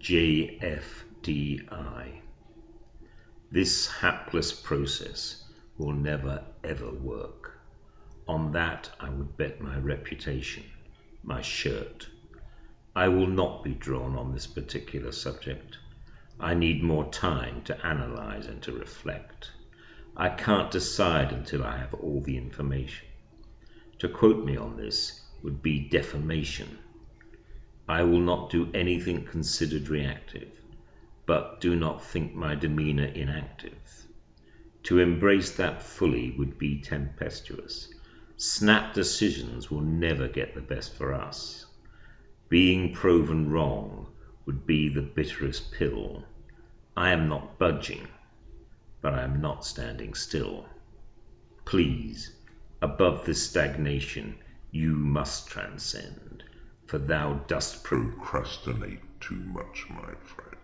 JFDI. This hapless process will never ever work. On that I would bet my reputation, my shirt. I will not be drawn on this particular subject. I need more time to analyze and to reflect. I can't decide until I have all the information. To quote me on this would be defamation. I will not do anything considered reactive, but do not think my demeanour inactive. To embrace that fully would be tempestuous. Snap decisions will never get the best for us. Being proven wrong would be the bitterest pill. I am not budging, but I am not standing still. Please, above this stagnation, you must transcend, for thou dost procrastinate too much, my friend.